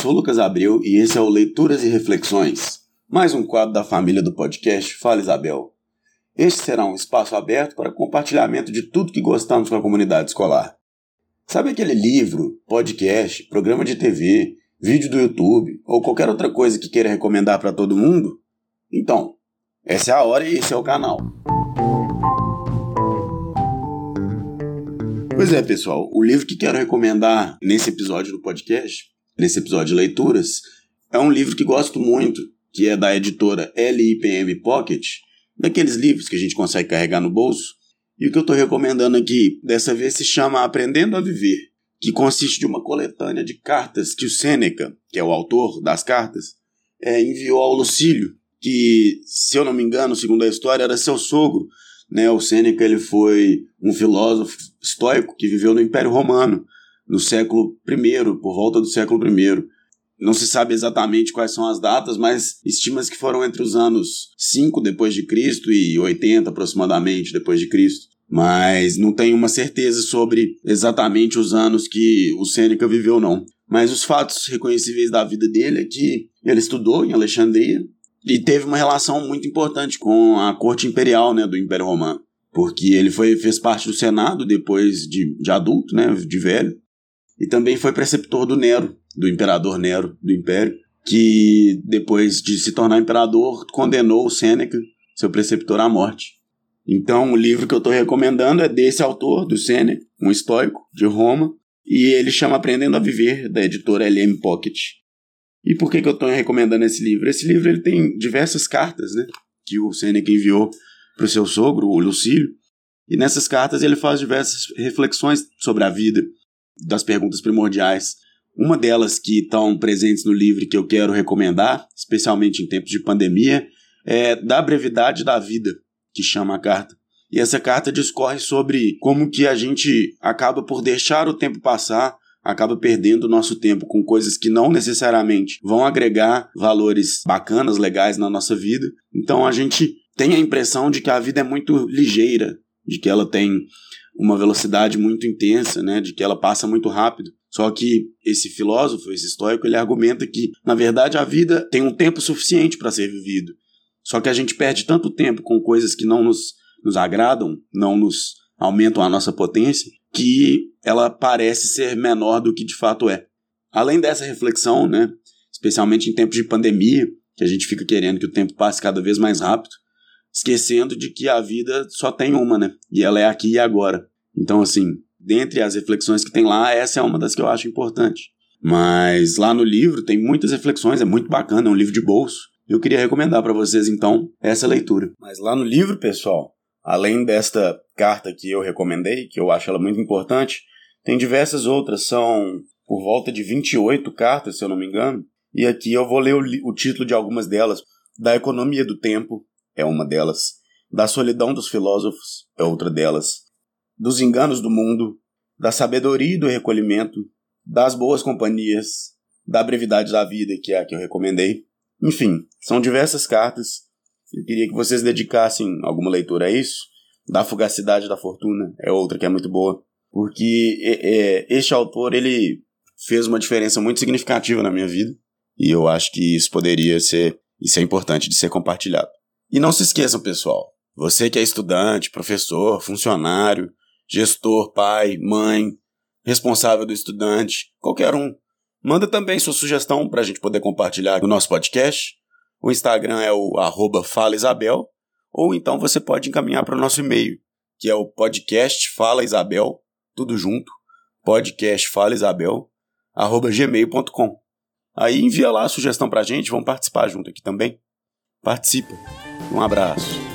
sou Lucas Abreu e esse é o Leituras e Reflexões, mais um quadro da família do podcast Fala Isabel. Este será um espaço aberto para compartilhamento de tudo que gostamos com a comunidade escolar. Sabe aquele livro, podcast, programa de TV, vídeo do YouTube ou qualquer outra coisa que queira recomendar para todo mundo? Então, essa é a hora e esse é o canal. Pois é, pessoal, o livro que quero recomendar nesse episódio do podcast, nesse episódio de leituras, é um livro que gosto muito, que é da editora LIPM Pocket, daqueles livros que a gente consegue carregar no bolso. E o que eu estou recomendando aqui, dessa vez, se chama Aprendendo a Viver, que consiste de uma coletânea de cartas que o Sêneca, que é o autor das cartas, é, enviou ao Lucílio, que, se eu não me engano, segundo a história, era seu sogro. Né? O Sêneca ele foi um filósofo estoico que viveu no Império Romano, no século I, por volta do século I. Não se sabe exatamente quais são as datas, mas estima-se que foram entre os anos 5 depois de Cristo e 80 aproximadamente depois de Cristo. Mas não tenho uma certeza sobre exatamente os anos que o Sêneca viveu não. Mas os fatos reconhecíveis da vida dele é que ele estudou em Alexandria e teve uma relação muito importante com a corte imperial, né, do Império Romano, porque ele foi fez parte do Senado depois de, de adulto, né, de velho, e também foi preceptor do Nero, do imperador Nero do Império, que depois de se tornar imperador condenou o Sêneca, seu preceptor, à morte. Então, o livro que eu estou recomendando é desse autor, do Sêneca, um estoico de Roma, e ele chama Aprendendo a Viver, da editora LM Pocket. E por que, que eu estou recomendando esse livro? Esse livro ele tem diversas cartas né, que o Sêneca enviou para o seu sogro, o Lucílio, e nessas cartas ele faz diversas reflexões sobre a vida, das perguntas primordiais. Uma delas que estão presentes no livro que eu quero recomendar, especialmente em tempos de pandemia, é da brevidade da vida, que chama a carta. E essa carta discorre sobre como que a gente acaba por deixar o tempo passar acaba perdendo o nosso tempo com coisas que não necessariamente vão agregar valores bacanas, legais na nossa vida. Então a gente tem a impressão de que a vida é muito ligeira, de que ela tem uma velocidade muito intensa, né, de que ela passa muito rápido. Só que esse filósofo, esse estoico, ele argumenta que, na verdade, a vida tem um tempo suficiente para ser vivido. Só que a gente perde tanto tempo com coisas que não nos, nos agradam, não nos aumentam a nossa potência, que ela parece ser menor do que de fato é. Além dessa reflexão, né, especialmente em tempos de pandemia, que a gente fica querendo que o tempo passe cada vez mais rápido, esquecendo de que a vida só tem uma, né? E ela é aqui e agora. Então, assim, dentre as reflexões que tem lá, essa é uma das que eu acho importante. Mas lá no livro tem muitas reflexões, é muito bacana, é um livro de bolso. Eu queria recomendar para vocês, então, essa leitura. Mas lá no livro, pessoal, além desta carta que eu recomendei, que eu acho ela muito importante, tem diversas outras, são por volta de 28 cartas, se eu não me engano, e aqui eu vou ler o, o título de algumas delas. Da Economia do Tempo é uma delas, Da Solidão dos Filósofos é outra delas, Dos Enganos do Mundo, Da Sabedoria e do Recolhimento, Das Boas Companhias, Da Brevidade da Vida, que é a que eu recomendei. Enfim, são diversas cartas eu queria que vocês dedicassem alguma leitura a isso. Da Fugacidade da Fortuna é outra que é muito boa. Porque é, é, este autor, ele fez uma diferença muito significativa na minha vida. E eu acho que isso poderia ser, isso é importante de ser compartilhado. E não se esqueçam, pessoal. Você que é estudante, professor, funcionário, gestor, pai, mãe, responsável do estudante, qualquer um, manda também sua sugestão para a gente poder compartilhar no nosso podcast. O Instagram é o falaisabel, ou então você pode encaminhar para o nosso e-mail, que é o podcast Fala Isabel, tudo junto, podcast Fala Isabel, gmail.com. Aí envia lá a sugestão para a gente, vamos participar junto aqui também. Participa. Um abraço.